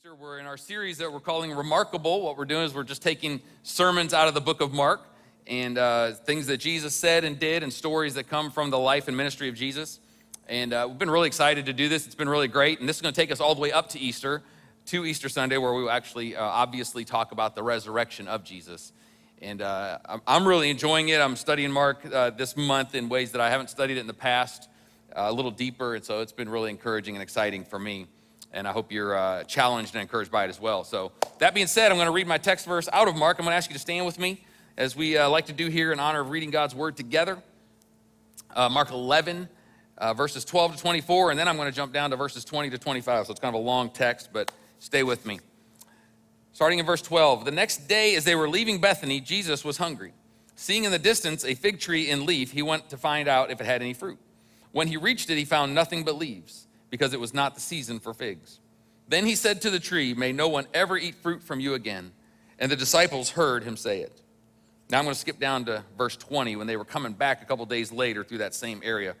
Easter. We're in our series that we're calling Remarkable. What we're doing is we're just taking sermons out of the book of Mark and uh, things that Jesus said and did and stories that come from the life and ministry of Jesus. And uh, we've been really excited to do this. It's been really great. And this is going to take us all the way up to Easter, to Easter Sunday, where we will actually uh, obviously talk about the resurrection of Jesus. And uh, I'm really enjoying it. I'm studying Mark uh, this month in ways that I haven't studied it in the past, uh, a little deeper. And so it's been really encouraging and exciting for me and I hope you're uh, challenged and encouraged by it as well. So, that being said, I'm going to read my text verse out of Mark. I'm going to ask you to stand with me as we uh, like to do here in honor of reading God's word together. Uh, Mark 11, uh, verses 12 to 24, and then I'm going to jump down to verses 20 to 25. So, it's kind of a long text, but stay with me. Starting in verse 12, the next day as they were leaving Bethany, Jesus was hungry. Seeing in the distance a fig tree in leaf, he went to find out if it had any fruit. When he reached it, he found nothing but leaves because it was not the season for figs. Then he said to the tree, May no one ever eat fruit from you again. And the disciples heard him say it. Now I'm going to skip down to verse 20 when they were coming back a couple days later through that same area.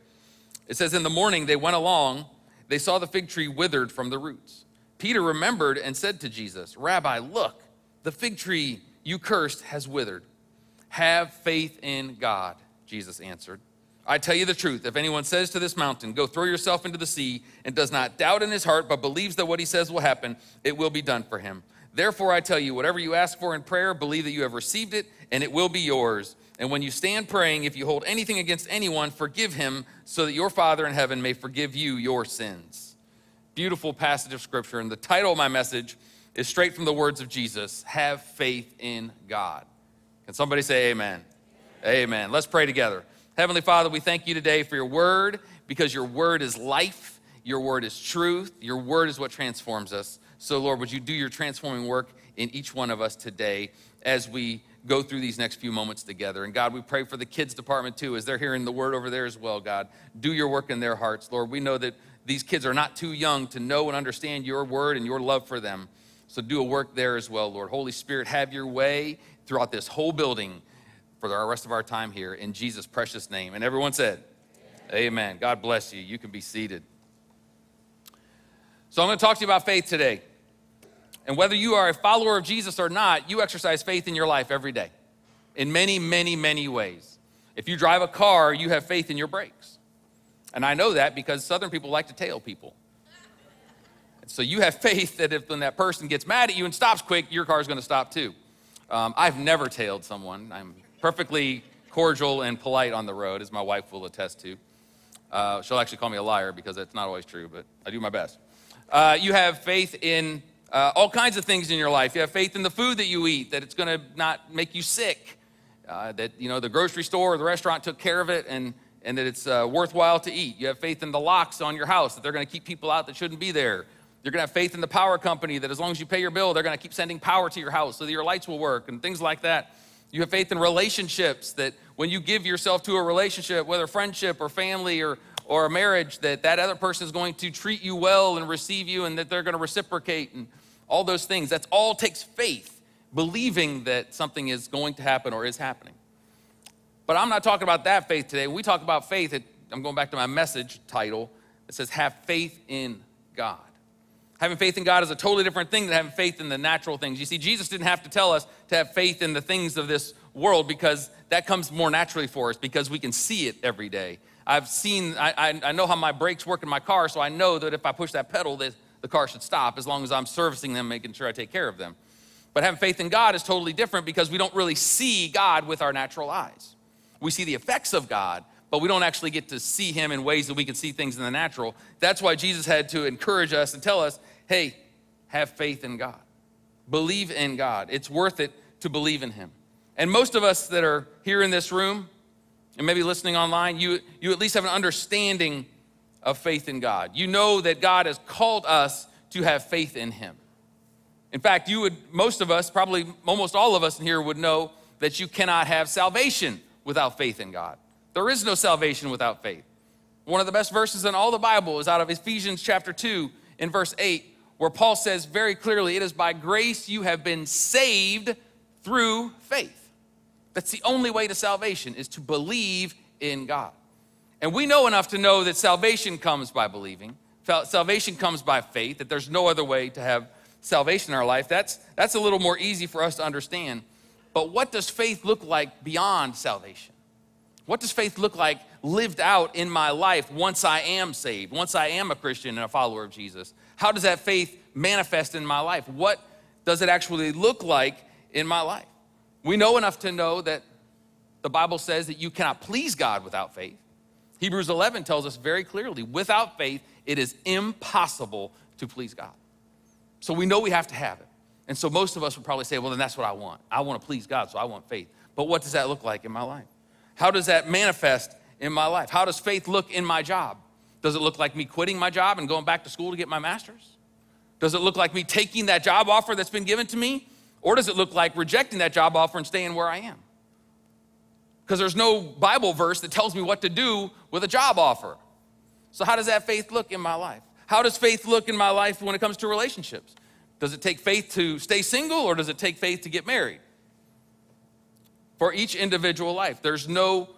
It says, In the morning they went along, they saw the fig tree withered from the roots. Peter remembered and said to Jesus, Rabbi, look, the fig tree you cursed has withered. Have faith in God, Jesus answered. I tell you the truth. If anyone says to this mountain, Go throw yourself into the sea, and does not doubt in his heart, but believes that what he says will happen, it will be done for him. Therefore, I tell you, whatever you ask for in prayer, believe that you have received it, and it will be yours. And when you stand praying, if you hold anything against anyone, forgive him, so that your Father in heaven may forgive you your sins. Beautiful passage of scripture. And the title of my message is straight from the words of Jesus Have faith in God. Can somebody say amen? Amen. amen. Let's pray together. Heavenly Father, we thank you today for your word because your word is life, your word is truth, your word is what transforms us. So, Lord, would you do your transforming work in each one of us today as we go through these next few moments together. And God, we pray for the kids department too, as they're hearing the word over there as well, God. Do your work in their hearts. Lord, we know that these kids are not too young to know and understand your word and your love for them. So do a work there as well, Lord. Holy Spirit, have your way throughout this whole building for the rest of our time here in Jesus' precious name. And everyone said, Amen. Amen. God bless you. You can be seated. So, I'm going to talk to you about faith today. And whether you are a follower of Jesus or not, you exercise faith in your life every day in many, many, many ways. If you drive a car, you have faith in your brakes. And I know that because Southern people like to tail people. So you have faith that if when that person gets mad at you and stops quick, your car is going to stop too. Um, I've never tailed someone. I'm perfectly cordial and polite on the road, as my wife will attest to. Uh, she'll actually call me a liar because that's not always true, but I do my best. Uh, you have faith in uh, all kinds of things in your life. You have faith in the food that you eat, that it's going to not make you sick, uh, that you know the grocery store or the restaurant took care of it, and and that it's uh, worthwhile to eat. You have faith in the locks on your house that they're going to keep people out that shouldn't be there. You're going to have faith in the power company that as long as you pay your bill, they're going to keep sending power to your house so that your lights will work and things like that. You have faith in relationships that when you give yourself to a relationship, whether friendship or family or, or a marriage, that that other person is going to treat you well and receive you and that they're going to reciprocate and all those things. That's all takes faith, believing that something is going to happen or is happening. But I'm not talking about that faith today. we talk about faith, it, I'm going back to my message title. It says, Have faith in God. Having faith in God is a totally different thing than having faith in the natural things. You see, Jesus didn't have to tell us to have faith in the things of this world because that comes more naturally for us because we can see it every day. I've seen, I, I, know how my brakes work in my car, so I know that if I push that pedal, that the car should stop as long as I'm servicing them, making sure I take care of them. But having faith in God is totally different because we don't really see God with our natural eyes. We see the effects of God, but we don't actually get to see him in ways that we can see things in the natural. That's why Jesus had to encourage us and tell us, hey, have faith in God. Believe in God. It's worth it to believe in him. And most of us that are here in this room and maybe listening online, you, you at least have an understanding of faith in God. You know that God has called us to have faith in him. In fact, you would, most of us, probably almost all of us in here would know that you cannot have salvation without faith in God. There is no salvation without faith. One of the best verses in all the Bible is out of Ephesians chapter 2 in verse 8, where Paul says very clearly, It is by grace you have been saved through faith. That's the only way to salvation, is to believe in God. And we know enough to know that salvation comes by believing. Salvation comes by faith, that there's no other way to have salvation in our life, that's, that's a little more easy for us to understand. But what does faith look like beyond salvation? What does faith look like lived out in my life once I am saved, once I am a Christian and a follower of Jesus? How does that faith manifest in my life? What does it actually look like in my life? We know enough to know that the Bible says that you cannot please God without faith. Hebrews 11 tells us very clearly without faith, it is impossible to please God. So we know we have to have it. And so most of us would probably say, well, then that's what I want. I want to please God, so I want faith. But what does that look like in my life? How does that manifest in my life? How does faith look in my job? Does it look like me quitting my job and going back to school to get my master's? Does it look like me taking that job offer that's been given to me? Or does it look like rejecting that job offer and staying where I am? Because there's no Bible verse that tells me what to do with a job offer. So, how does that faith look in my life? How does faith look in my life when it comes to relationships? Does it take faith to stay single or does it take faith to get married? For each individual life, there's no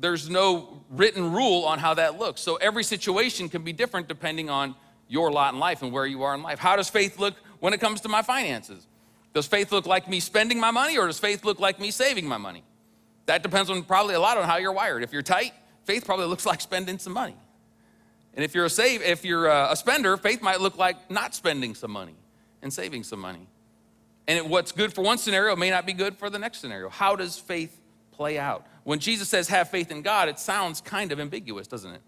there's no written rule on how that looks. So every situation can be different depending on your lot in life and where you are in life. How does faith look when it comes to my finances? Does faith look like me spending my money or does faith look like me saving my money? That depends on probably a lot on how you're wired. If you're tight, faith probably looks like spending some money. And if you're a save, if you're a spender, faith might look like not spending some money and saving some money. And what's good for one scenario may not be good for the next scenario. How does faith play out? When Jesus says have faith in God, it sounds kind of ambiguous, doesn't it?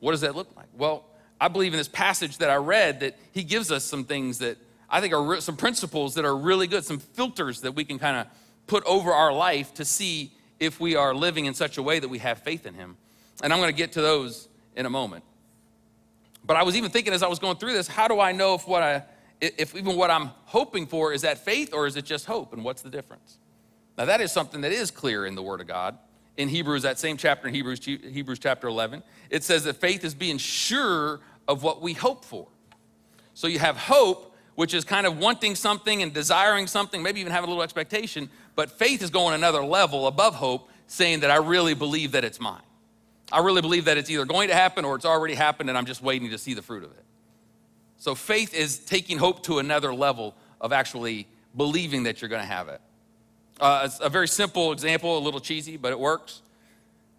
What does that look like? Well, I believe in this passage that I read that he gives us some things that I think are some principles that are really good, some filters that we can kind of put over our life to see if we are living in such a way that we have faith in him. And I'm going to get to those in a moment. But I was even thinking as I was going through this, how do I know if what I if even what I'm hoping for is that faith or is it just hope and what's the difference? Now that is something that is clear in the word of God. In Hebrews that same chapter in Hebrews Hebrews chapter 11, it says that faith is being sure of what we hope for. So you have hope which is kind of wanting something and desiring something, maybe even having a little expectation, but faith is going another level above hope, saying that I really believe that it's mine. I really believe that it's either going to happen or it's already happened and I'm just waiting to see the fruit of it. So faith is taking hope to another level of actually believing that you're going to have it. Uh, a very simple example, a little cheesy, but it works,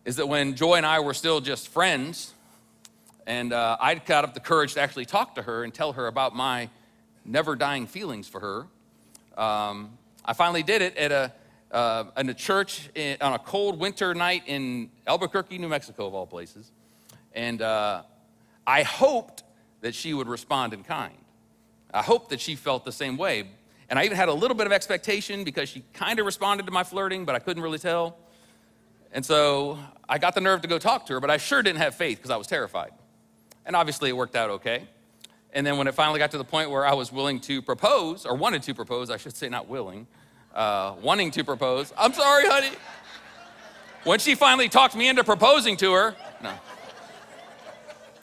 is that when Joy and I were still just friends, and uh, I got up the courage to actually talk to her and tell her about my never dying feelings for her, um, I finally did it at a uh, in a church in, on a cold winter night in Albuquerque, New Mexico, of all places. And uh, I hoped that she would respond in kind. I hoped that she felt the same way. And I even had a little bit of expectation because she kind of responded to my flirting, but I couldn't really tell. And so I got the nerve to go talk to her, but I sure didn't have faith because I was terrified. And obviously it worked out okay. And then when it finally got to the point where I was willing to propose, or wanted to propose, I should say, not willing, uh, wanting to propose. I'm sorry, honey. When she finally talked me into proposing to her, no.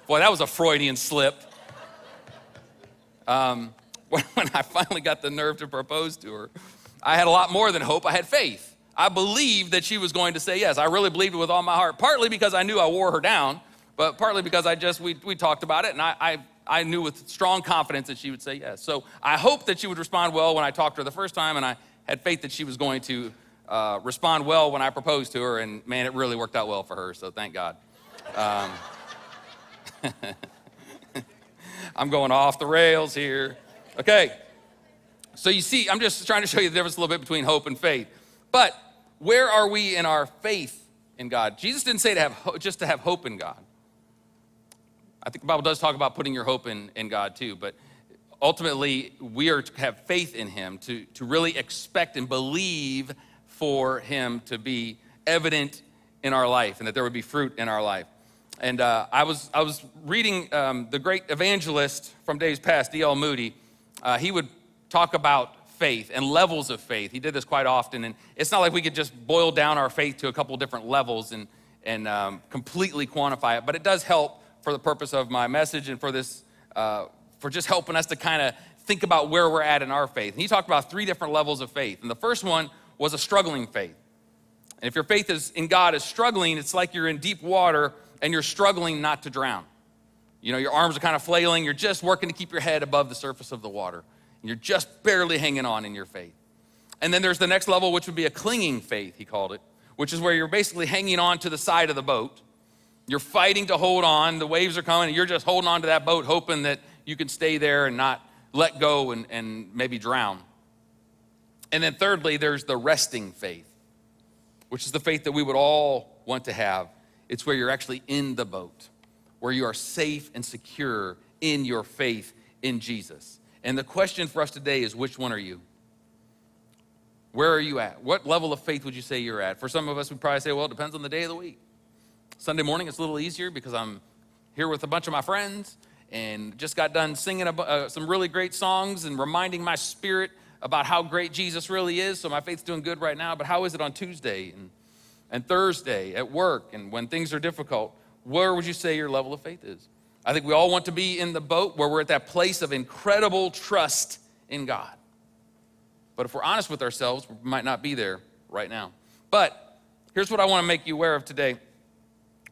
Boy, that was a Freudian slip. Um, when, I finally got the nerve to propose to her, I had a lot more than hope. I had faith. I believed that she was going to say yes. I really believed it with all my heart, partly because I knew I wore her down, but partly because I just, we, we talked about it and I, I, I knew with strong confidence that she would say yes. So I hoped that she would respond well when I talked to her the first time, and I had faith that she was going to uh, respond well when I proposed to her, and man, it really worked out well for her, so thank God. Um, I'm going off the rails here. Okay, so you see, I'm just trying to show you the difference a little bit between hope and faith. But where are we in our faith in God? Jesus didn't say to have ho- just to have hope in God. I think the Bible does talk about putting your hope in, in God too, but ultimately, we are to have faith in him, to, to really expect and believe for him to be evident in our life and that there would be fruit in our life. And uh, I, was, I was reading um, the great evangelist from days past, D.L. Moody. Uh, he would talk about faith and levels of faith. He did this quite often. And it's not like we could just boil down our faith to a couple different levels and, and um, completely quantify it, but it does help for the purpose of my message and for this uh, for just helping us to kind of think about where we're at in our faith. And he talked about three different levels of faith. And the first one was a struggling faith. And if your faith is in God is struggling, it's like you're in deep water and you're struggling not to drown. You know, your arms are kind of flailing. You're just working to keep your head above the surface of the water. And you're just barely hanging on in your faith. And then there's the next level, which would be a clinging faith, he called it, which is where you're basically hanging on to the side of the boat. You're fighting to hold on. The waves are coming, and you're just holding on to that boat, hoping that you can stay there and not let go and, and maybe drown. And then, thirdly, there's the resting faith, which is the faith that we would all want to have. It's where you're actually in the boat, where you are safe and secure in your faith in Jesus. And the question for us today is which one are you? Where are you at? What level of faith would you say you're at? For some of us, we probably say, well, it depends on the day of the week. Sunday morning, it's a little easier because I'm here with a bunch of my friends and just got done singing a, uh, some really great songs and reminding my spirit about how great Jesus really is. So my faith's doing good right now. But how is it on Tuesday and, and Thursday at work and when things are difficult? Where would you say your level of faith is? I think we all want to be in the boat where we're at that place of incredible trust in God. But if we're honest with ourselves, we might not be there right now. But here's what I want to make you aware of today.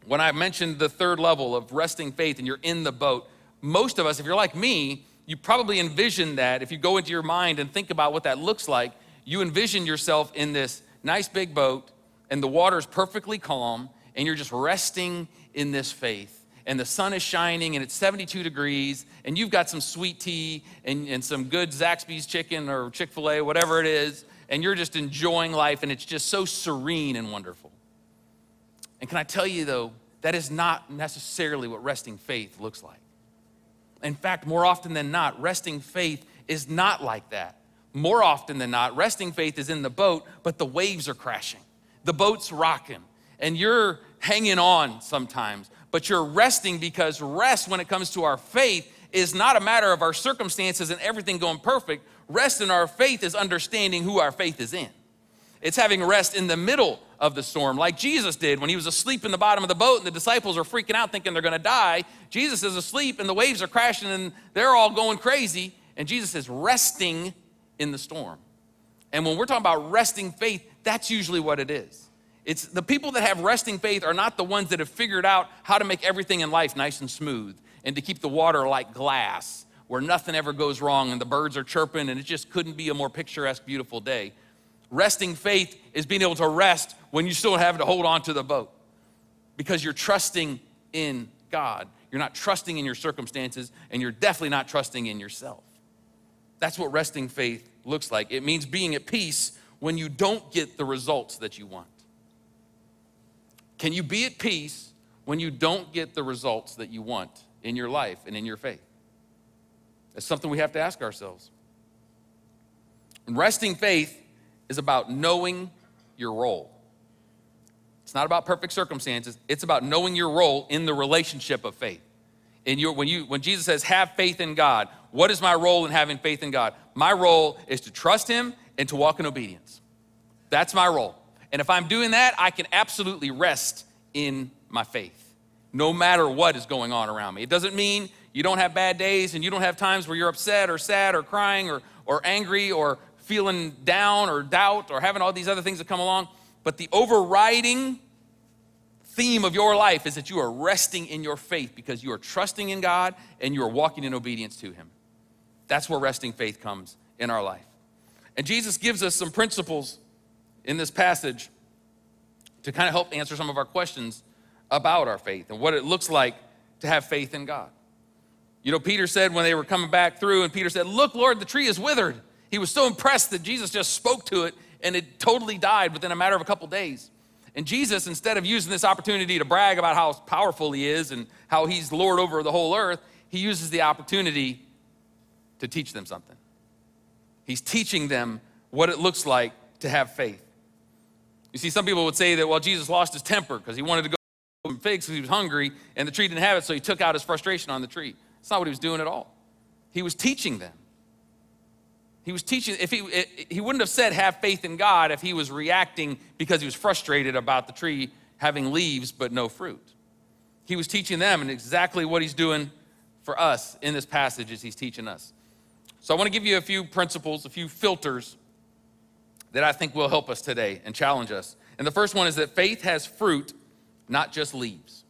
When I mentioned the third level of resting faith and you're in the boat, most of us, if you're like me, you probably envision that. If you go into your mind and think about what that looks like, you envision yourself in this nice big boat and the water's perfectly calm and you're just resting in this faith and the sun is shining and it's 72 degrees and you've got some sweet tea and, and some good Zaxby's chicken or Chick fil A, whatever it is, and you're just enjoying life and it's just so serene and wonderful. And can I tell you though, that is not necessarily what resting faith looks like. In fact, more often than not, resting faith is not like that. More often than not, resting faith is in the boat, but the waves are crashing. The boat's rocking, and you're hanging on sometimes but you're resting because rest, when it comes to our faith, is not a matter of our circumstances and everything going perfect. Rest in our faith is understanding who our faith is in. It's having rest in the middle of the storm, like Jesus did when he was asleep in the bottom of the boat and the disciples are freaking out thinking they're gonna die. Jesus is asleep and the waves are crashing and they're all going crazy. And Jesus is resting in the storm. And when we're talking about resting faith, that's usually what it is. It's the people that have resting faith are not the ones that have figured out how to make everything in life nice and smooth and to keep the water like glass where nothing ever goes wrong and the birds are chirping and it just couldn't be a more picturesque, beautiful day. Resting faith is being able to rest when you still have to hold on to the boat because you're trusting in God. You're not trusting in your circumstances and you're definitely not trusting in yourself. That's what resting faith looks like. It means being at peace when you don't get the results that you want. Can you be at peace when you don't get the results that you want in your life and in your faith? That's something we have to ask ourselves. And resting faith is about knowing your role. It's not about perfect circumstances, it's about knowing your role in the relationship of faith. And when, you, when Jesus says, have faith in God, what is my role in having faith in God? My role is to trust Him and to walk in obedience. That's my role. And if I'm doing that, I can absolutely rest in my faith, no matter what is going on around me. It doesn't mean you don't have bad days and you don't have times where you're upset or sad or crying or, or angry or feeling down or doubt or having all these other things that come along. But the overriding theme of your life is that you are resting in your faith because you are trusting in God and you are walking in obedience to Him. That's where resting faith comes in our life. And Jesus gives us some principles in this passage to kind of help answer some of our questions about our faith and what it looks like to have faith in God. You know, Peter said when they were coming back through, and Peter said, Look, Lord, the tree is withered. He was so impressed that Jesus just spoke to it and it totally died within a matter of a couple days. And Jesus, instead of using this opportunity to brag about how powerful he is and how he's Lord over the whole earth, he uses the opportunity to teach them something. He's teaching them what it looks like to have faith. You see, some people would say that, well, Jesus lost his temper because he wanted to go figs because he was hungry and the tree didn't have it, so he took out his frustration on the tree. That's not what he was doing at all. He was teaching them. He was teaching, if he, eh, eh, he wouldn't have said have faith in God if he was reacting because he was frustrated about the tree having leaves but no fruit. He was teaching them, and exactly what he's doing for us in this passage is he's teaching us. So I want to give you a few principles, a few filters that I think will help us today and challenge us. And the first one is that faith has fruit, not just leaves.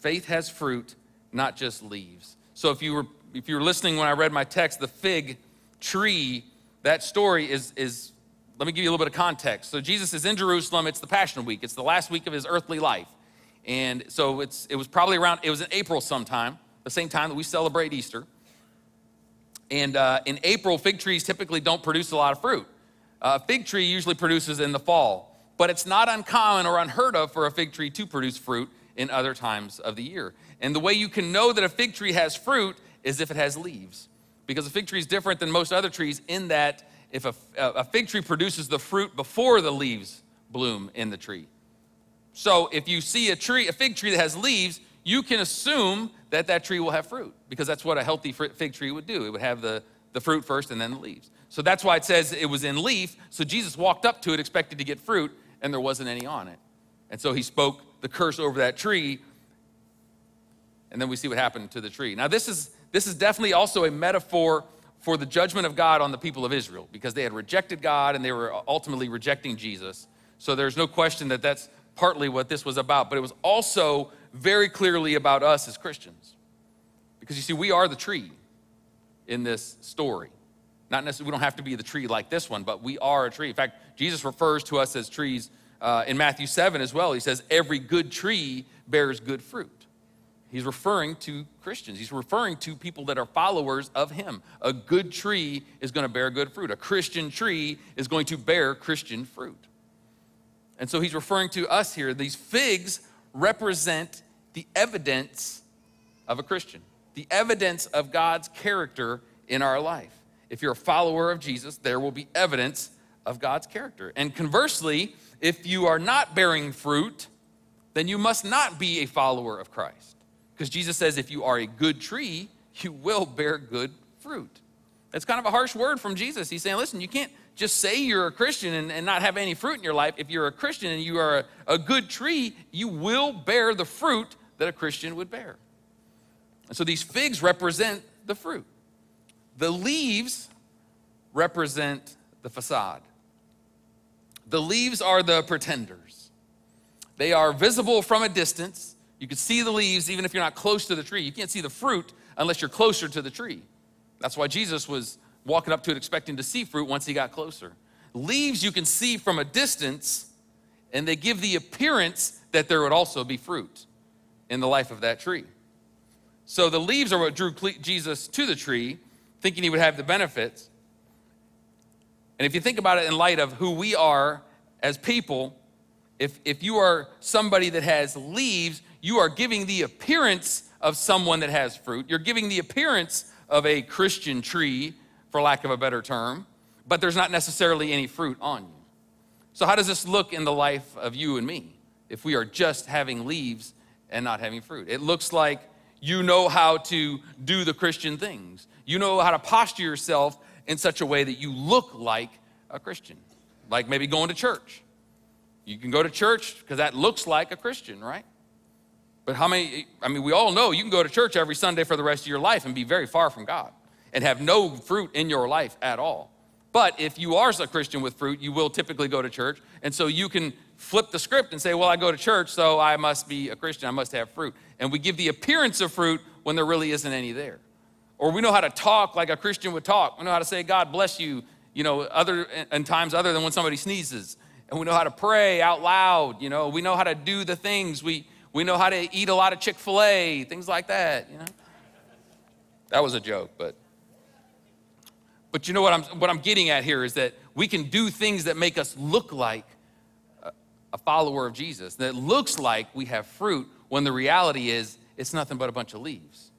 Faith has fruit, not just leaves. So if you were if you were listening when I read my text, the fig tree, that story is is let me give you a little bit of context. So Jesus is in Jerusalem, it's the Passion Week, it's the last week of his earthly life. And so it's it was probably around it was in April sometime, the same time that we celebrate Easter. And uh, in April, fig trees typically don't produce a lot of fruit. A fig tree usually produces in the fall, but it's not uncommon or unheard of for a fig tree to produce fruit in other times of the year. And the way you can know that a fig tree has fruit is if it has leaves. Because a fig tree is different than most other trees in that if a, a fig tree produces the fruit before the leaves bloom in the tree. So if you see a tree, a fig tree that has leaves, you can assume that that tree will have fruit because that's what a healthy fig tree would do. It would have the, the fruit first and then the leaves. So that's why it says it was in leaf. So Jesus walked up to it, expected to get fruit, and there wasn't any on it. And so he spoke the curse over that tree, and then we see what happened to the tree. Now, this is, this is definitely also a metaphor for the judgment of God on the people of Israel because they had rejected God and they were ultimately rejecting Jesus. So there's no question that that's partly what this was about, but it was also very clearly about us as Christians. Because you see, we are the tree in this story. Not necessarily, we don't have to be the tree like this one, but we are a tree. In fact, Jesus refers to us as trees uh, in Matthew 7 as well. He says, Every good tree bears good fruit. He's referring to Christians. He's referring to people that are followers of Him. A good tree is going to bear good fruit. A Christian tree is going to bear Christian fruit. And so he's referring to us here. These figs represent the evidence of a Christian, the evidence of God's character in our life. If you're a follower of Jesus, there will be evidence of God's character. And conversely, if you are not bearing fruit, then you must not be a follower of Christ. Because Jesus says if you are a good tree, you will bear good fruit. That's kind of a harsh word from Jesus. He's saying, listen, you can't just say you're a Christian and, and not have any fruit in your life. If you're a Christian and you are a, a good tree, you will bear the fruit that a Christian would bear. And so these figs represent the fruit. The leaves represent the facade. The leaves are the pretenders. They are visible from a distance. You can see the leaves even if you're not close to the tree. You can't see the fruit unless you're closer to the tree. That's why Jesus was walking up to it expecting to see fruit once he got closer. Leaves you can see from a distance, and they give the appearance that there would also be fruit in the life of that tree. So the leaves are what drew Jesus to the tree, thinking he would have the benefits. And if you think about it in light of who we are as people, if, if you are somebody that has leaves, you are giving the appearance of someone that has fruit. You're giving the appearance of a Christian tree for lack of a better term, but there's not necessarily any fruit on you. So, how does this look in the life of you and me if we are just having leaves and not having fruit? It looks like you know how to do the Christian things, you know how to posture yourself in such a way that you look like a Christian, like maybe going to church. You can go to church because that looks like a Christian, right? But how many, I mean, we all know you can go to church every Sunday for the rest of your life and be very far from God and have no fruit in your life at all. But if you are a Christian with fruit, you will typically go to church. And so you can flip the script and say, well, I go to church, so I must be a Christian. I must have fruit. And we give the appearance of fruit when there really isn't any there. Or we know how to talk like a Christian would talk. We know how to say, God bless you, you know, other in times other than when somebody sneezes. And we know how to pray out loud, you know. We know how to do the things. We, we know how to eat a lot of Chick fil A, things like that, you know. That was a joke, but but you know what I'm, what I'm getting at here is that we can do things that make us look like a follower of Jesus, that looks like we have fruit, when the reality is it's nothing but a bunch of leaves.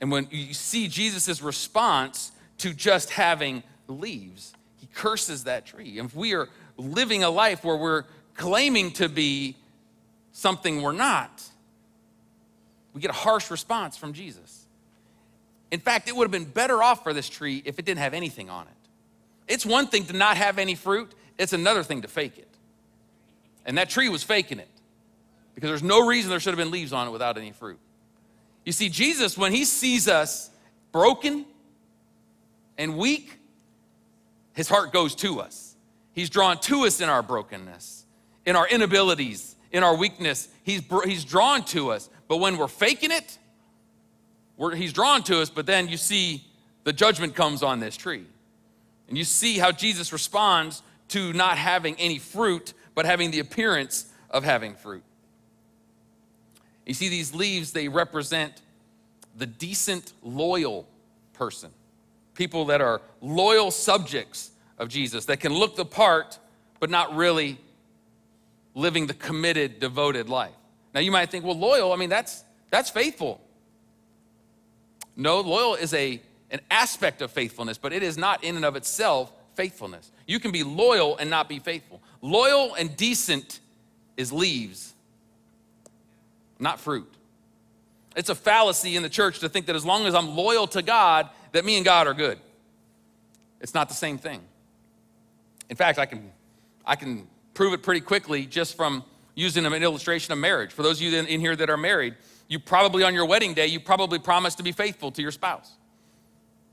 And when you see Jesus' response to just having leaves, he curses that tree. And if we are living a life where we're claiming to be something we're not, we get a harsh response from Jesus. In fact, it would have been better off for this tree if it didn't have anything on it. It's one thing to not have any fruit, it's another thing to fake it. And that tree was faking it because there's no reason there should have been leaves on it without any fruit. You see, Jesus, when he sees us broken and weak, his heart goes to us. He's drawn to us in our brokenness, in our inabilities, in our weakness. He's, he's drawn to us. But when we're faking it, We're, he's drawn to us, but then you see the judgment comes on this tree. And you see how Jesus responds to not having any fruit, but having the appearance of having fruit. You see, these leaves, they represent the decent, loyal person. People that are loyal subjects of Jesus, that can look the part, but not really living the committed, devoted life. Now you might think, well, loyal, I mean, that's that's faithful. No, loyal is a an aspect of faithfulness, but it is not in and of itself faithfulness. You can be loyal and not be faithful. Loyal and decent is leaves, not fruit. It's a fallacy in the church to think that as long as I'm loyal to God, that me and God are good. It's not the same thing. In fact, I can, I can prove it pretty quickly just from using an illustration of marriage. For those of you in here that are married, you probably on your wedding day, you probably promised to be faithful to your spouse.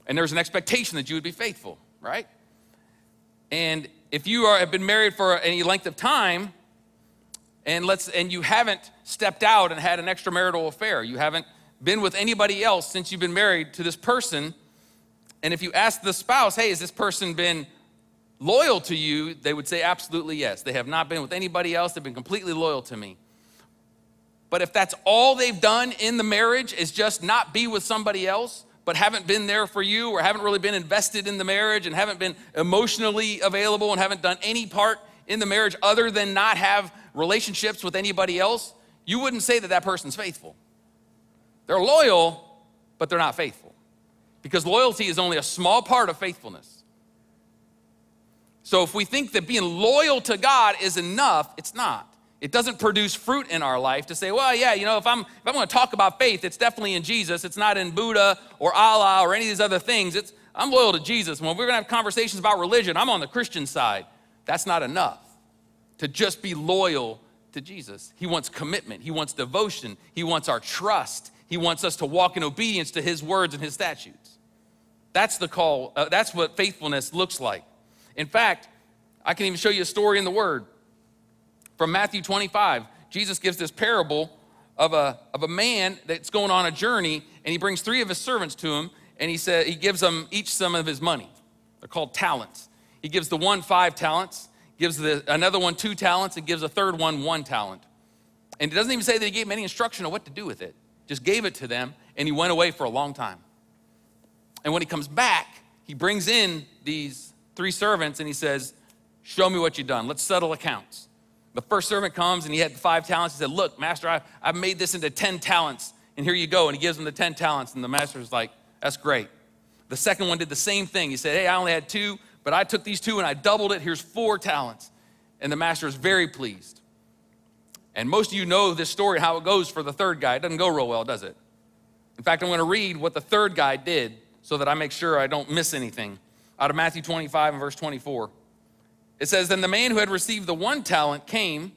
And there's an expectation that you would be faithful, right? And if you are, have been married for any length of time, and let's and you haven't stepped out and had an extramarital affair, you haven't been with anybody else since you've been married to this person, and if you ask the spouse, hey, has this person been loyal to you? They would say absolutely yes. They have not been with anybody else, they've been completely loyal to me. But if that's all they've done in the marriage is just not be with somebody else, but haven't been there for you or haven't really been invested in the marriage and haven't been emotionally available and haven't done any part in the marriage other than not have relationships with anybody else, you wouldn't say that that person's faithful. They're loyal, but they're not faithful. Because loyalty is only a small part of faithfulness. So if we think that being loyal to God is enough, it's not. It doesn't produce fruit in our life to say, well, yeah, you know, if I'm if I'm going to talk about faith, it's definitely in Jesus. It's not in Buddha or Allah or any of these other things. It's I'm loyal to Jesus. When we're going to have conversations about religion, I'm on the Christian side. That's not enough to just be loyal to Jesus. He wants commitment. He wants devotion. He wants our trust. He wants us to walk in obedience to his words and his statutes. That's the call. Uh, that's what faithfulness looks like. In fact, I can even show you a story in the word. From Matthew 25, Jesus gives this parable of a, of a man that's going on a journey, and he brings three of his servants to him, and he said he gives them each some of his money. They're called talents. He gives the one five talents, gives the, another one two talents, and gives a third one one talent. And it doesn't even say that he gave him any instruction on what to do with it. Just gave it to them, and he went away for a long time. And when he comes back, he brings in these three servants and he says, Show me what you've done. Let's settle accounts. The first servant comes and he had five talents. He said, Look, master, I, I've made this into 10 talents, and here you go. And he gives him the 10 talents, and the master's like, That's great. The second one did the same thing. He said, Hey, I only had two, but I took these two and I doubled it. Here's four talents. And the master is very pleased. And most of you know this story, how it goes for the third guy. It doesn't go real well, does it? In fact, I'm going to read what the third guy did so that I make sure I don't miss anything out of Matthew 25 and verse 24. It says, Then the man who had received the one talent came.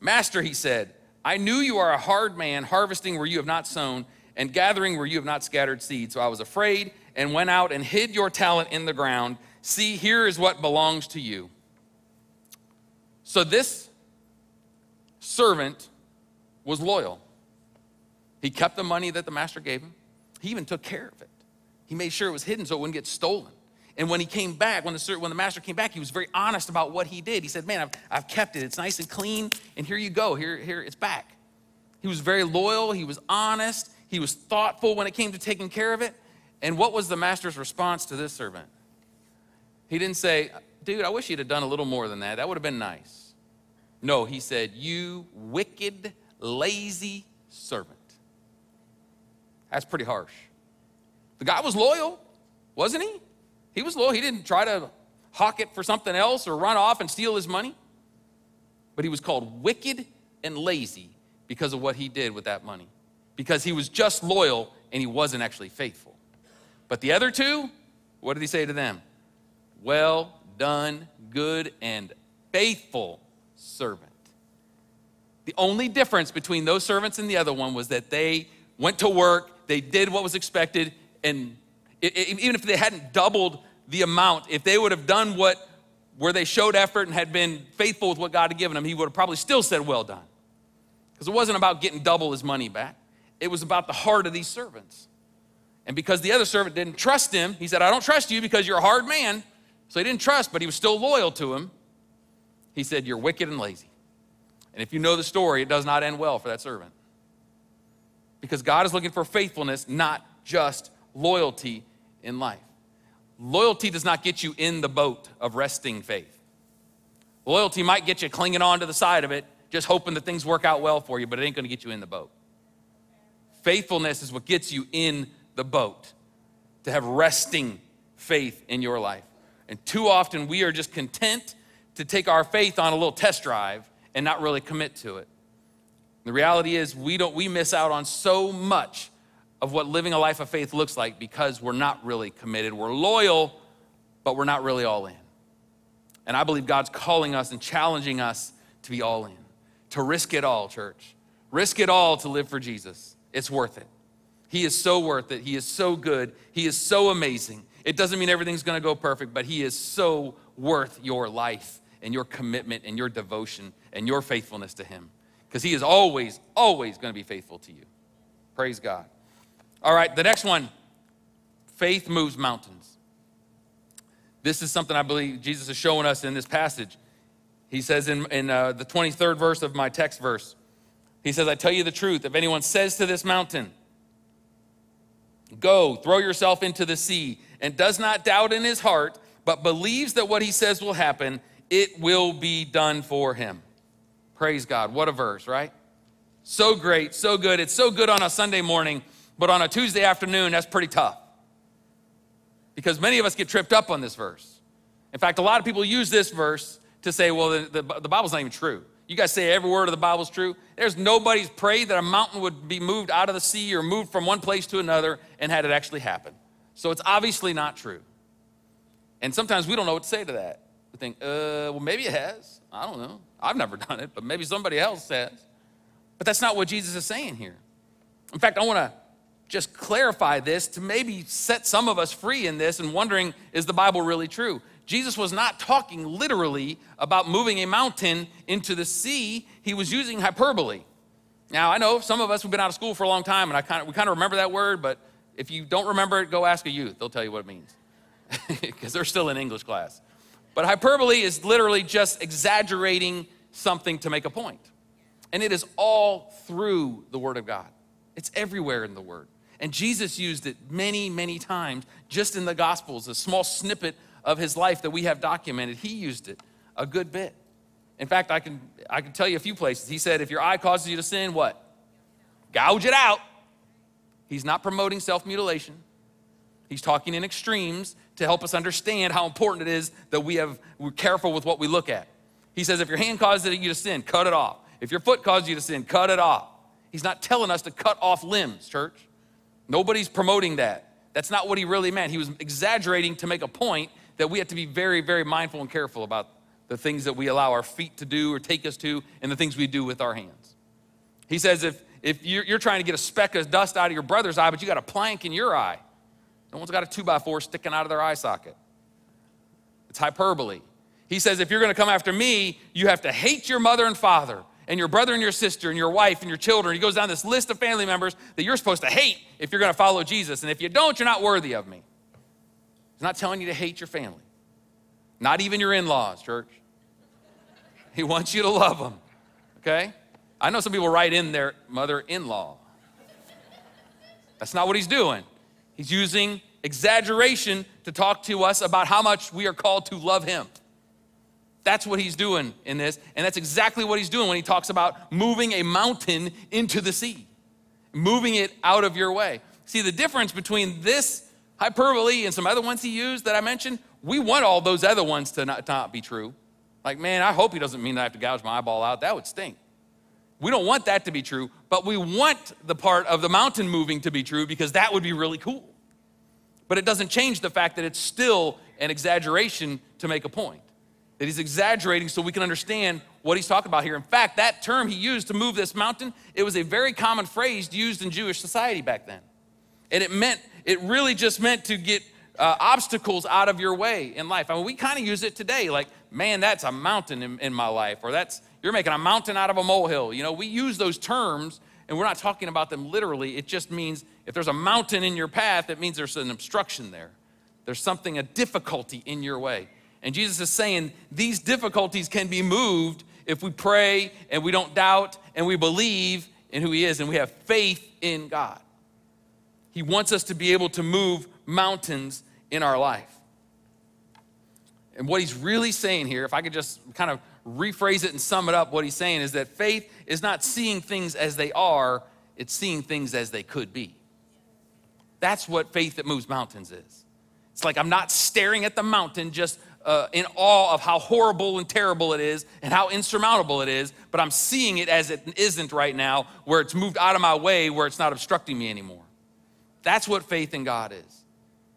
Master, he said, I knew you are a hard man, harvesting where you have not sown, and gathering where you have not scattered seed. So I was afraid and went out and hid your talent in the ground. See, here is what belongs to you. So this servant was loyal. He kept the money that the master gave him, he even took care of it. He made sure it was hidden so it wouldn't get stolen. And when he came back, when the, when the master came back, he was very honest about what he did. He said, Man, I've, I've kept it. It's nice and clean. And here you go. Here, here, it's back. He was very loyal. He was honest. He was thoughtful when it came to taking care of it. And what was the master's response to this servant? He didn't say, Dude, I wish you'd have done a little more than that. That would have been nice. No, he said, You wicked, lazy servant. That's pretty harsh. The guy was loyal, wasn't he? He was loyal. He didn't try to hawk it for something else or run off and steal his money. But he was called wicked and lazy because of what he did with that money. Because he was just loyal and he wasn't actually faithful. But the other two, what did he say to them? Well done, good and faithful servant. The only difference between those servants and the other one was that they went to work, they did what was expected, and even if they hadn't doubled the amount, if they would have done what where they showed effort and had been faithful with what God had given them, he would have probably still said, Well done. Because it wasn't about getting double his money back, it was about the heart of these servants. And because the other servant didn't trust him, he said, I don't trust you because you're a hard man. So he didn't trust, but he was still loyal to him. He said, You're wicked and lazy. And if you know the story, it does not end well for that servant. Because God is looking for faithfulness, not just loyalty in life. Loyalty does not get you in the boat of resting faith. Loyalty might get you clinging on to the side of it, just hoping that things work out well for you, but it ain't gonna get you in the boat. Faithfulness is what gets you in the boat, to have resting faith in your life. And too often we are just content to take our faith on a little test drive and not really commit to it. The reality is we don't we miss out on so much of what living a life of faith looks like because we're not really committed. We're loyal, but we're not really all in. And I believe God's calling us and challenging us to be all in, to risk it all, church. Risk it all to live for Jesus. It's worth it. He is so worth it. He is so good. He is so amazing. It doesn't mean everything's gonna go perfect, but He is so worth your life and your commitment and your devotion and your faithfulness to Him. Because He is always, always gonna be faithful to you. Praise God. All right, the next one faith moves mountains. This is something I believe Jesus is showing us in this passage. He says in, in uh, the 23rd verse of my text verse, He says, I tell you the truth, if anyone says to this mountain, Go, throw yourself into the sea, and does not doubt in his heart, but believes that what he says will happen, it will be done for him. Praise God. What a verse, right? So great, so good. It's so good on a Sunday morning but on a Tuesday afternoon, that's pretty tough. Because many of us get tripped up on this verse. In fact, a lot of people use this verse to say, well, the, the, the Bible's not even true. You guys say every word of the Bible's true. There's nobody's prayed that a mountain would be moved out of the sea or moved from one place to another and had it actually happen. So it's obviously not true. And sometimes we don't know what to say to that. We think, uh, well, maybe it has. I don't know. I've never done it, but maybe somebody else has. But that's not what Jesus is saying here. In fact, I want to just clarify this to maybe set some of us free in this and wondering is the Bible really true? Jesus was not talking literally about moving a mountain into the sea, he was using hyperbole. Now, I know some of us have been out of school for a long time and I kind of, we kind of remember that word, but if you don't remember it, go ask a youth. They'll tell you what it means because they're still in English class. But hyperbole is literally just exaggerating something to make a point. And it is all through the Word of God, it's everywhere in the Word. And Jesus used it many, many times just in the Gospels, a small snippet of his life that we have documented. He used it a good bit. In fact, I can, I can tell you a few places. He said, if your eye causes you to sin, what? Gouge it out. He's not promoting self mutilation. He's talking in extremes to help us understand how important it is that we have, we're careful with what we look at. He says, if your hand causes you to sin, cut it off. If your foot causes you to sin, cut it off. He's not telling us to cut off limbs, church. Nobody's promoting that. That's not what he really meant. He was exaggerating to make a point that we have to be very, very mindful and careful about the things that we allow our feet to do or take us to and the things we do with our hands. He says if, if you're, you're trying to get a speck of dust out of your brother's eye, but you got a plank in your eye, no one's got a two by four sticking out of their eye socket. It's hyperbole. He says if you're going to come after me, you have to hate your mother and father and your brother and your sister and your wife and your children. He goes down this list of family members that you're supposed to hate if you're going to follow Jesus. And if you don't, you're not worthy of me. He's not telling you to hate your family, not even your in laws, church. He wants you to love them, okay? I know some people write in their mother in law. That's not what he's doing. He's using exaggeration to talk to us about how much we are called to love him. That's what he's doing in this. And that's exactly what he's doing when he talks about moving a mountain into the sea, moving it out of your way. See, the difference between this hyperbole and some other ones he used that I mentioned, we want all those other ones to not, to not be true. Like, man, I hope he doesn't mean I have to gouge my eyeball out. That would stink. We don't want that to be true, but we want the part of the mountain moving to be true because that would be really cool. But it doesn't change the fact that it's still an exaggeration to make a point that he's exaggerating so we can understand what he's talking about here. In fact, that term he used to move this mountain, it was a very common phrase used in Jewish society back then. And it meant, it really just meant to get uh, obstacles out of your way in life. I mean, we kind of use it today, like, man, that's a mountain in, in my life, or that's, you're making a mountain out of a molehill. You know, we use those terms And we're not talking about them literally. It just means if there's a mountain in your path, it means there's an obstruction there. There's something, a difficulty in your way. And Jesus is saying these difficulties can be moved if we pray and we don't doubt and we believe in who He is and we have faith in God. He wants us to be able to move mountains in our life. And what He's really saying here, if I could just kind of rephrase it and sum it up, what He's saying is that faith is not seeing things as they are, it's seeing things as they could be. That's what faith that moves mountains is. It's like I'm not staring at the mountain just uh, in awe of how horrible and terrible it is and how insurmountable it is, but I'm seeing it as it isn't right now, where it's moved out of my way, where it's not obstructing me anymore. That's what faith in God is.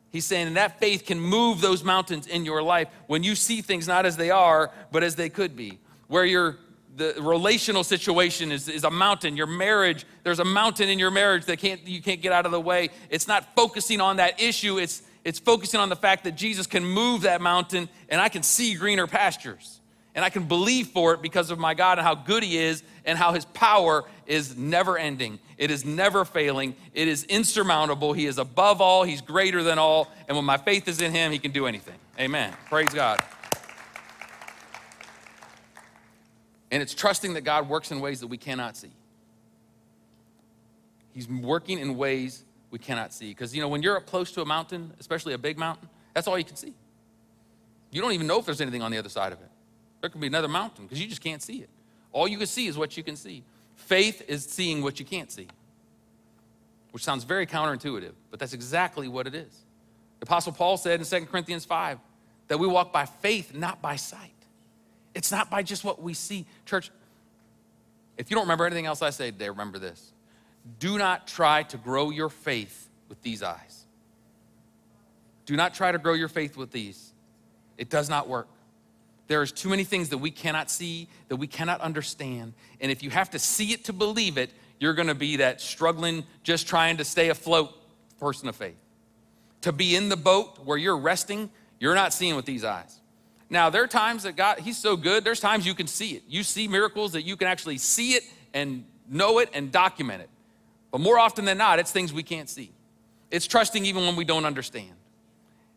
He's saying, and that faith can move those mountains in your life when you see things not as they are, but as they could be. Where your the relational situation is, is a mountain. Your marriage, there's a mountain in your marriage that can't you can't get out of the way. It's not focusing on that issue, it's it's focusing on the fact that Jesus can move that mountain and I can see greener pastures. And I can believe for it because of my God and how good He is and how His power is never ending. It is never failing. It is insurmountable. He is above all. He's greater than all. And when my faith is in Him, He can do anything. Amen. Praise God. And it's trusting that God works in ways that we cannot see. He's working in ways we cannot see. Because, you know, when you're up close to a mountain, especially a big mountain, that's all you can see. You don't even know if there's anything on the other side of it. There could be another mountain because you just can't see it. All you can see is what you can see. Faith is seeing what you can't see, which sounds very counterintuitive, but that's exactly what it is. The Apostle Paul said in 2 Corinthians 5 that we walk by faith, not by sight. It's not by just what we see. Church, if you don't remember anything else I say today, remember this do not try to grow your faith with these eyes. Do not try to grow your faith with these. It does not work. There is too many things that we cannot see, that we cannot understand. And if you have to see it to believe it, you're going to be that struggling, just trying to stay afloat person of faith. To be in the boat where you're resting, you're not seeing with these eyes. Now, there are times that God, He's so good, there's times you can see it. You see miracles that you can actually see it and know it and document it. But more often than not, it's things we can't see. It's trusting even when we don't understand.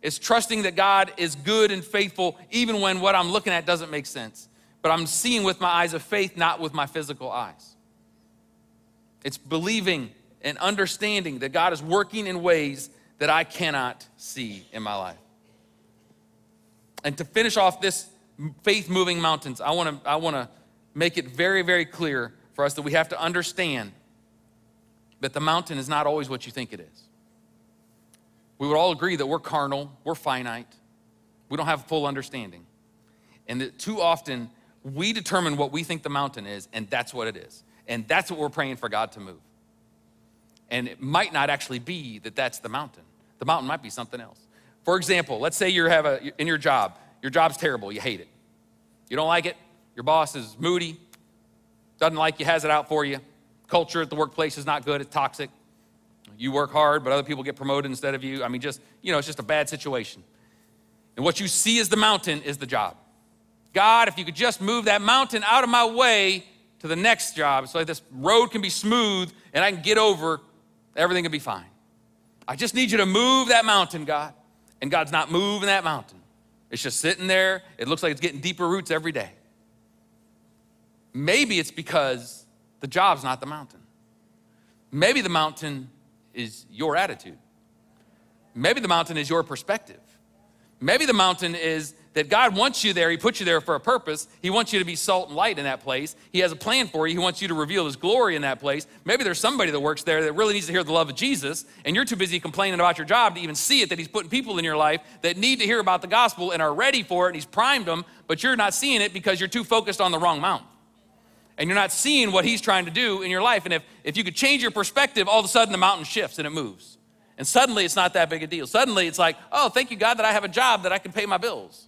It's trusting that God is good and faithful even when what I'm looking at doesn't make sense. But I'm seeing with my eyes of faith, not with my physical eyes. It's believing and understanding that God is working in ways that I cannot see in my life. And to finish off this faith moving mountains, I wanna, I wanna make it very, very clear for us that we have to understand but the mountain is not always what you think it is. We would all agree that we're carnal, we're finite, we don't have full understanding. And that too often we determine what we think the mountain is, and that's what it is. And that's what we're praying for God to move. And it might not actually be that that's the mountain. The mountain might be something else. For example, let's say you have a in your job, your job's terrible, you hate it. You don't like it, your boss is moody, doesn't like you, has it out for you culture at the workplace is not good, it's toxic. You work hard, but other people get promoted instead of you. I mean, just, you know, it's just a bad situation. And what you see as the mountain is the job. God, if you could just move that mountain out of my way to the next job so that this road can be smooth and I can get over, everything can be fine. I just need you to move that mountain, God. And God's not moving that mountain. It's just sitting there. It looks like it's getting deeper roots every day. Maybe it's because the job's not the mountain. Maybe the mountain is your attitude. Maybe the mountain is your perspective. Maybe the mountain is that God wants you there. He put you there for a purpose. He wants you to be salt and light in that place. He has a plan for you. He wants you to reveal His glory in that place. Maybe there's somebody that works there that really needs to hear the love of Jesus, and you're too busy complaining about your job to even see it that He's putting people in your life that need to hear about the gospel and are ready for it, and He's primed them, but you're not seeing it because you're too focused on the wrong mountain and you're not seeing what he's trying to do in your life. And if, if you could change your perspective, all of a sudden the mountain shifts and it moves. And suddenly it's not that big a deal. Suddenly it's like, oh, thank you, God, that I have a job that I can pay my bills.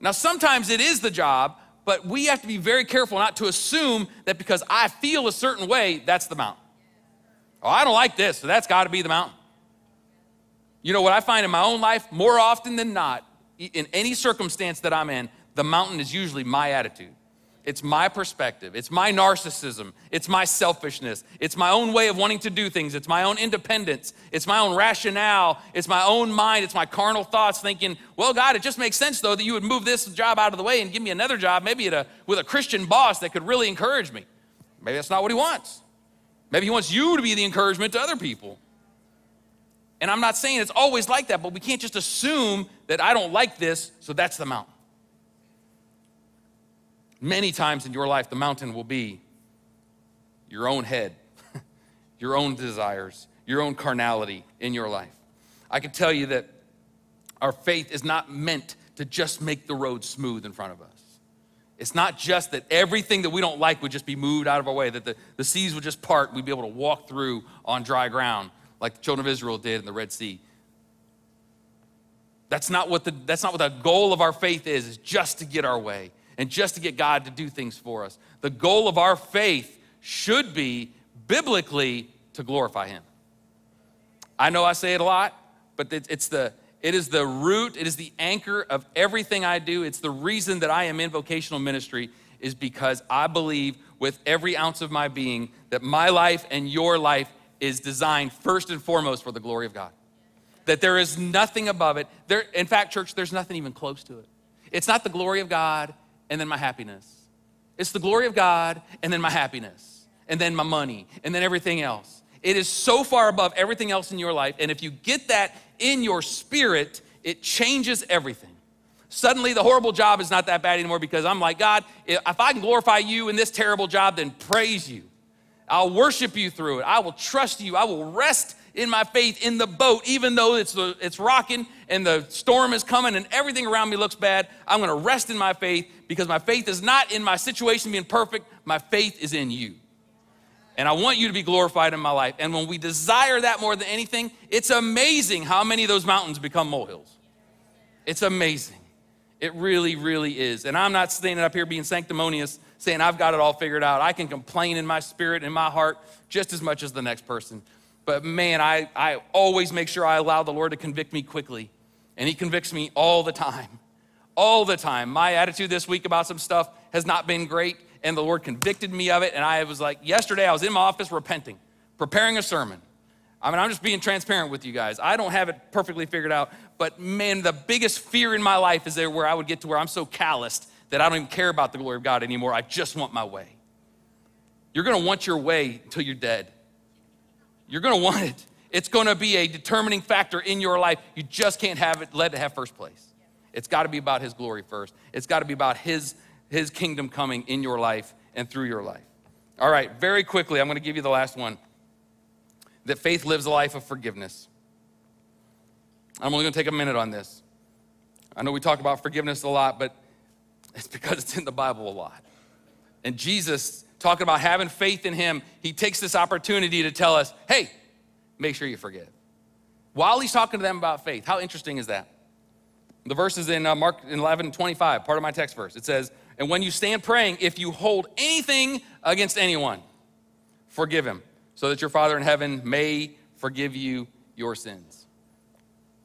Now, sometimes it is the job, but we have to be very careful not to assume that because I feel a certain way, that's the mountain. Oh, I don't like this, so that's got to be the mountain. You know what I find in my own life, more often than not, in any circumstance that I'm in, the mountain is usually my attitude. It's my perspective. It's my narcissism. It's my selfishness. It's my own way of wanting to do things. It's my own independence. It's my own rationale. It's my own mind. It's my carnal thoughts thinking, well, God, it just makes sense, though, that you would move this job out of the way and give me another job, maybe a, with a Christian boss that could really encourage me. Maybe that's not what He wants. Maybe He wants you to be the encouragement to other people. And I'm not saying it's always like that, but we can't just assume that I don't like this, so that's the mountain. Many times in your life, the mountain will be your own head, your own desires, your own carnality in your life. I can tell you that our faith is not meant to just make the road smooth in front of us. It's not just that everything that we don't like would just be moved out of our way, that the, the seas would just part, we'd be able to walk through on dry ground like the children of Israel did in the Red Sea. That's not what the, that's not what the goal of our faith is, is just to get our way and just to get God to do things for us. The goal of our faith should be biblically to glorify Him. I know I say it a lot, but it's the, it is the root, it is the anchor of everything I do. It's the reason that I am in vocational ministry, is because I believe with every ounce of my being that my life and your life is designed first and foremost for the glory of God. That there is nothing above it. There, in fact, church, there's nothing even close to it. It's not the glory of God and then my happiness. It's the glory of God and then my happiness and then my money and then everything else. It is so far above everything else in your life. And if you get that in your spirit, it changes everything. Suddenly, the horrible job is not that bad anymore because I'm like, God, if I can glorify you in this terrible job, then praise you. I'll worship you through it. I will trust you. I will rest in my faith in the boat, even though it's, it's rocking and the storm is coming and everything around me looks bad. I'm going to rest in my faith because my faith is not in my situation being perfect. My faith is in you. And I want you to be glorified in my life. And when we desire that more than anything, it's amazing how many of those mountains become molehills. It's amazing. It really, really is. And I'm not standing up here being sanctimonious saying, I've got it all figured out. I can complain in my spirit, in my heart, just as much as the next person. But man, I, I always make sure I allow the Lord to convict me quickly. And He convicts me all the time. All the time. My attitude this week about some stuff has not been great, and the Lord convicted me of it. And I was like, yesterday I was in my office repenting, preparing a sermon. I mean, I'm just being transparent with you guys. I don't have it perfectly figured out, but man, the biggest fear in my life is there where I would get to where I'm so calloused that I don't even care about the glory of God anymore. I just want my way. You're gonna want your way until you're dead. You're gonna want it. It's gonna be a determining factor in your life. You just can't have it, let it have first place. It's gotta be about His glory first. It's gotta be about His, His kingdom coming in your life and through your life. All right, very quickly, I'm gonna give you the last one that faith lives a life of forgiveness. I'm only gonna take a minute on this. I know we talk about forgiveness a lot, but it's because it's in the Bible a lot. And Jesus, talking about having faith in Him, He takes this opportunity to tell us, hey, make sure you forgive. While He's talking to them about faith, how interesting is that? The verse is in uh, Mark 11 25, part of my text verse. It says, And when you stand praying, if you hold anything against anyone, forgive him, so that your Father in heaven may forgive you your sins.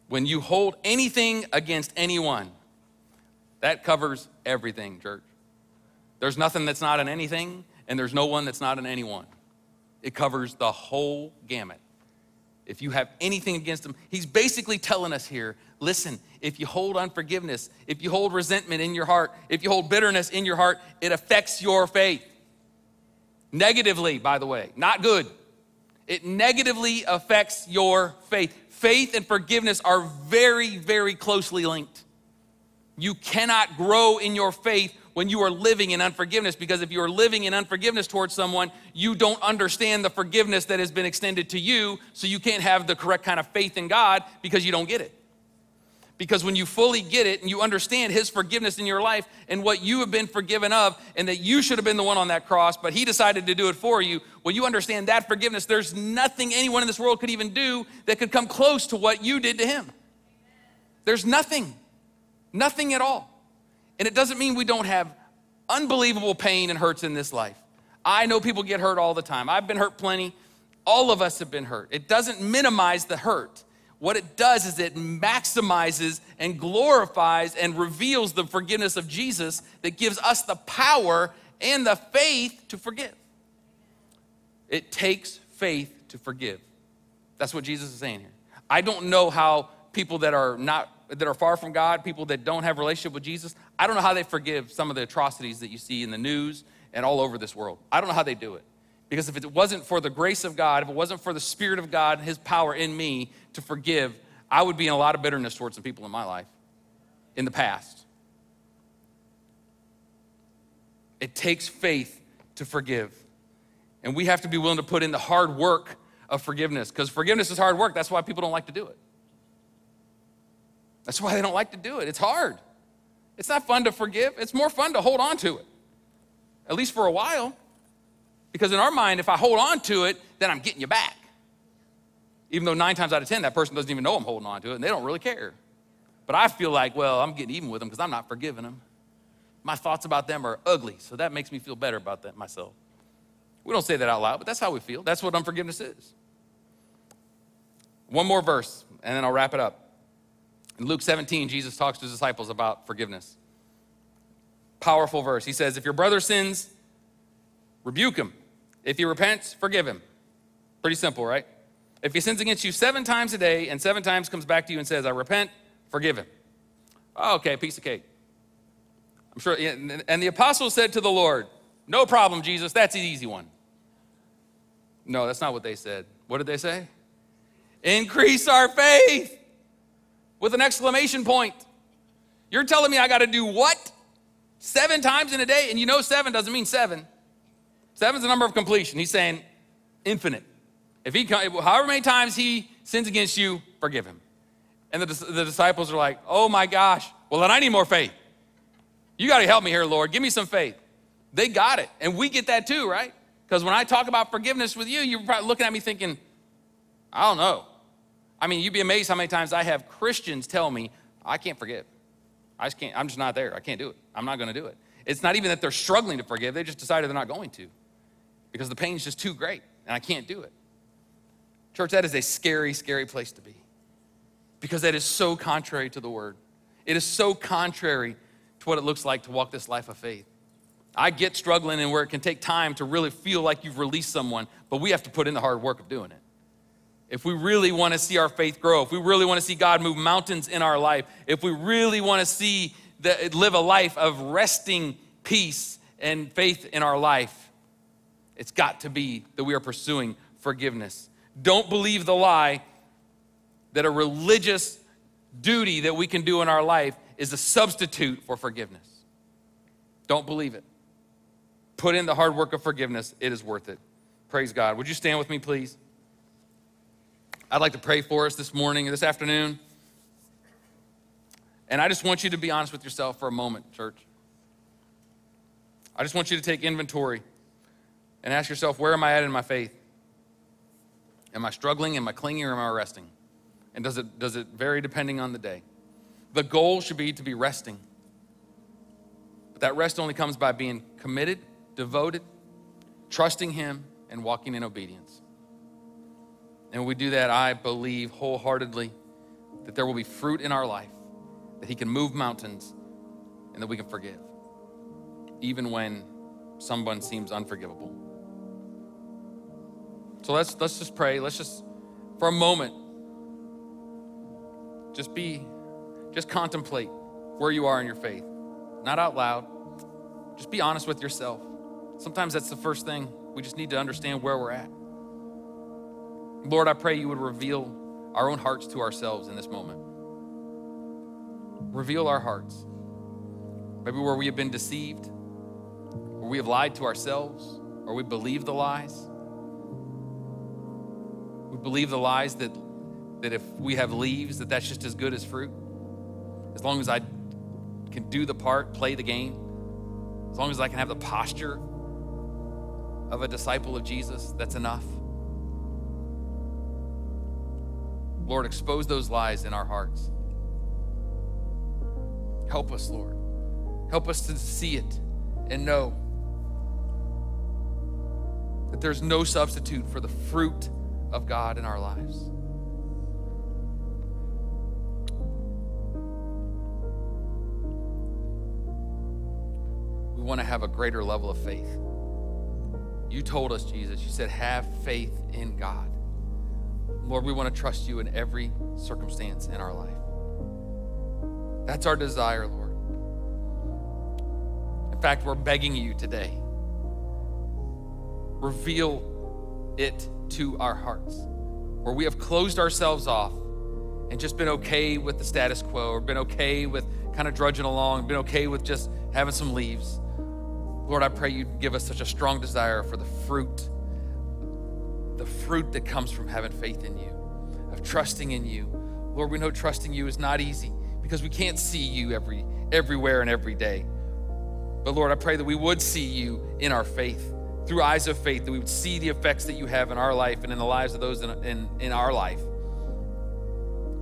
When you hold anything against anyone, that covers everything, church. There's nothing that's not in anything, and there's no one that's not in anyone. It covers the whole gamut. If you have anything against him, he's basically telling us here listen, if you hold unforgiveness, if you hold resentment in your heart, if you hold bitterness in your heart, it affects your faith. Negatively, by the way, not good. It negatively affects your faith. Faith and forgiveness are very, very closely linked. You cannot grow in your faith when you are living in unforgiveness because if you are living in unforgiveness towards someone, you don't understand the forgiveness that has been extended to you, so you can't have the correct kind of faith in God because you don't get it. Because when you fully get it and you understand His forgiveness in your life and what you have been forgiven of, and that you should have been the one on that cross, but He decided to do it for you, when you understand that forgiveness, there's nothing anyone in this world could even do that could come close to what you did to Him. There's nothing. Nothing at all. And it doesn't mean we don't have unbelievable pain and hurts in this life. I know people get hurt all the time. I've been hurt plenty. All of us have been hurt. It doesn't minimize the hurt. What it does is it maximizes and glorifies and reveals the forgiveness of Jesus that gives us the power and the faith to forgive. It takes faith to forgive. That's what Jesus is saying here. I don't know how people that are not that are far from God, people that don't have relationship with Jesus, I don't know how they forgive some of the atrocities that you see in the news and all over this world. I don't know how they do it. Because if it wasn't for the grace of God, if it wasn't for the Spirit of God, His power in me to forgive, I would be in a lot of bitterness towards some people in my life in the past. It takes faith to forgive. And we have to be willing to put in the hard work of forgiveness because forgiveness is hard work. That's why people don't like to do it. That's why they don't like to do it. It's hard. It's not fun to forgive, it's more fun to hold on to it, at least for a while. Because in our mind, if I hold on to it, then I'm getting you back. Even though nine times out of 10, that person doesn't even know I'm holding on to it and they don't really care. But I feel like, well, I'm getting even with them because I'm not forgiving them. My thoughts about them are ugly, so that makes me feel better about that myself. We don't say that out loud, but that's how we feel. That's what unforgiveness is. One more verse, and then I'll wrap it up. In Luke 17, Jesus talks to his disciples about forgiveness. Powerful verse. He says, If your brother sins, rebuke him. If he repents, forgive him. Pretty simple, right? If he sins against you seven times a day and seven times comes back to you and says, I repent, forgive him. Okay, piece of cake. I'm sure. And the apostles said to the Lord, No problem, Jesus, that's the easy one. No, that's not what they said. What did they say? Increase our faith with an exclamation point. You're telling me I got to do what? Seven times in a day? And you know, seven doesn't mean seven. Seven's the number of completion. He's saying infinite. If he, however many times he sins against you, forgive him. And the, the disciples are like, oh my gosh, well then I need more faith. You got to help me here, Lord. Give me some faith. They got it. And we get that too, right? Because when I talk about forgiveness with you, you're probably looking at me thinking, I don't know. I mean, you'd be amazed how many times I have Christians tell me, I can't forgive. I just can't, I'm just not there. I can't do it. I'm not going to do it. It's not even that they're struggling to forgive, they just decided they're not going to because the pain's just too great and I can't do it. Church, that is a scary, scary place to be because that is so contrary to the word. It is so contrary to what it looks like to walk this life of faith. I get struggling and where it can take time to really feel like you've released someone, but we have to put in the hard work of doing it. If we really want to see our faith grow, if we really want to see God move mountains in our life, if we really want to see that live a life of resting peace and faith in our life, it's got to be that we are pursuing forgiveness. Don't believe the lie that a religious duty that we can do in our life is a substitute for forgiveness. Don't believe it. Put in the hard work of forgiveness, it is worth it. Praise God. Would you stand with me, please? I'd like to pray for us this morning, or this afternoon. And I just want you to be honest with yourself for a moment, church. I just want you to take inventory and ask yourself, where am I at in my faith? Am I struggling? Am I clinging or am I resting? And does it, does it vary depending on the day? The goal should be to be resting. But that rest only comes by being committed, devoted, trusting Him, and walking in obedience. And when we do that, I believe wholeheartedly that there will be fruit in our life, that He can move mountains, and that we can forgive, even when someone seems unforgivable. So let's, let's just pray. Let's just, for a moment, just be, just contemplate where you are in your faith. Not out loud. Just be honest with yourself. Sometimes that's the first thing. We just need to understand where we're at. Lord, I pray you would reveal our own hearts to ourselves in this moment. Reveal our hearts. Maybe where we have been deceived, where we have lied to ourselves, or we believe the lies. We believe the lies that, that if we have leaves, that that's just as good as fruit. As long as I can do the part, play the game, as long as I can have the posture of a disciple of Jesus, that's enough. Lord, expose those lies in our hearts. Help us, Lord. Help us to see it and know that there's no substitute for the fruit of God in our lives. We want to have a greater level of faith. You told us, Jesus, you said, have faith in God. Lord, we want to trust you in every circumstance in our life. That's our desire, Lord. In fact, we're begging you today. Reveal it to our hearts where we have closed ourselves off and just been okay with the status quo or been okay with kind of drudging along, been okay with just having some leaves. Lord, I pray you give us such a strong desire for the fruit, the fruit that comes from having faith in you, of trusting in you. Lord, we know trusting you is not easy because we can't see you every everywhere and every day. But Lord, I pray that we would see you in our faith, through eyes of faith, that we would see the effects that you have in our life and in the lives of those in, in, in our life.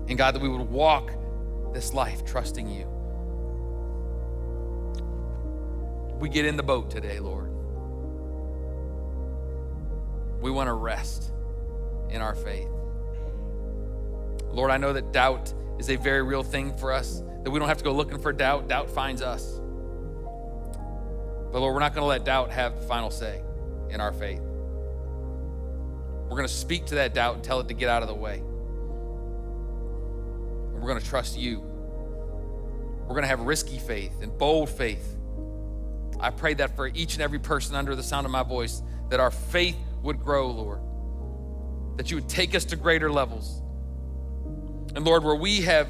And God, that we would walk this life trusting you. We get in the boat today, Lord. We want to rest in our faith. Lord, I know that doubt is a very real thing for us, that we don't have to go looking for doubt. Doubt finds us. But Lord, we're not going to let doubt have the final say in our faith. We're going to speak to that doubt and tell it to get out of the way. And we're going to trust you. We're going to have risky faith and bold faith. I pray that for each and every person under the sound of my voice, that our faith would grow, Lord. That you would take us to greater levels. And Lord, where we have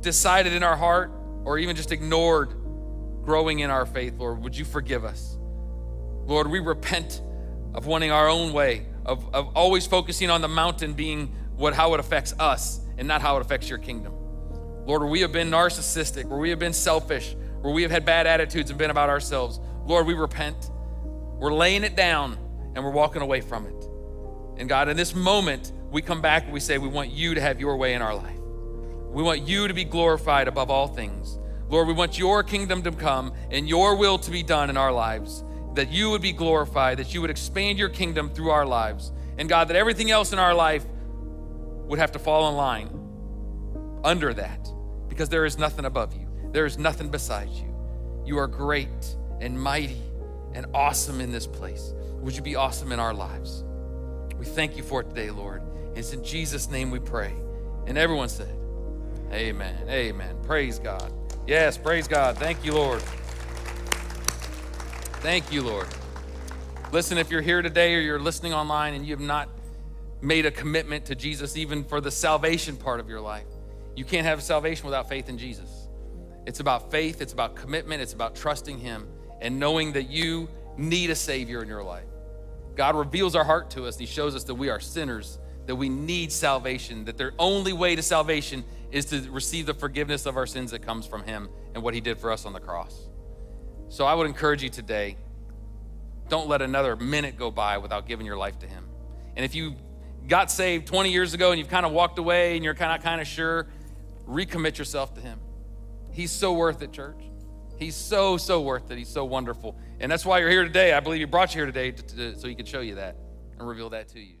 decided in our heart or even just ignored growing in our faith, Lord, would you forgive us? Lord, we repent of wanting our own way, of, of always focusing on the mountain being what how it affects us and not how it affects your kingdom. Lord, where we have been narcissistic, where we have been selfish, where we have had bad attitudes and been about ourselves, Lord, we repent. We're laying it down and we're walking away from it. And God, in this moment, we come back and we say, We want you to have your way in our life. We want you to be glorified above all things. Lord, we want your kingdom to come and your will to be done in our lives, that you would be glorified, that you would expand your kingdom through our lives. And God, that everything else in our life would have to fall in line under that because there is nothing above you, there is nothing beside you. You are great and mighty and awesome in this place. Would you be awesome in our lives? We thank you for it today, Lord. And It's in Jesus' name we pray. And everyone said, Amen. Amen. Praise God. Yes, praise God. Thank you, Lord. Thank you, Lord. Listen, if you're here today or you're listening online and you have not made a commitment to Jesus, even for the salvation part of your life, you can't have salvation without faith in Jesus. It's about faith, it's about commitment, it's about trusting Him and knowing that you need a Savior in your life. God reveals our heart to us, He shows us that we are sinners, that we need salvation, that the only way to salvation is to receive the forgiveness of our sins that comes from Him and what He did for us on the cross. So I would encourage you today don't let another minute go by without giving your life to Him. And if you got saved 20 years ago and you've kind of walked away and you're kind of kind of sure, recommit yourself to Him. He's so worth it, church. He's so, so worth it. He's so wonderful. And that's why you're here today. I believe He brought you here today to, to, so He could show you that and reveal that to you.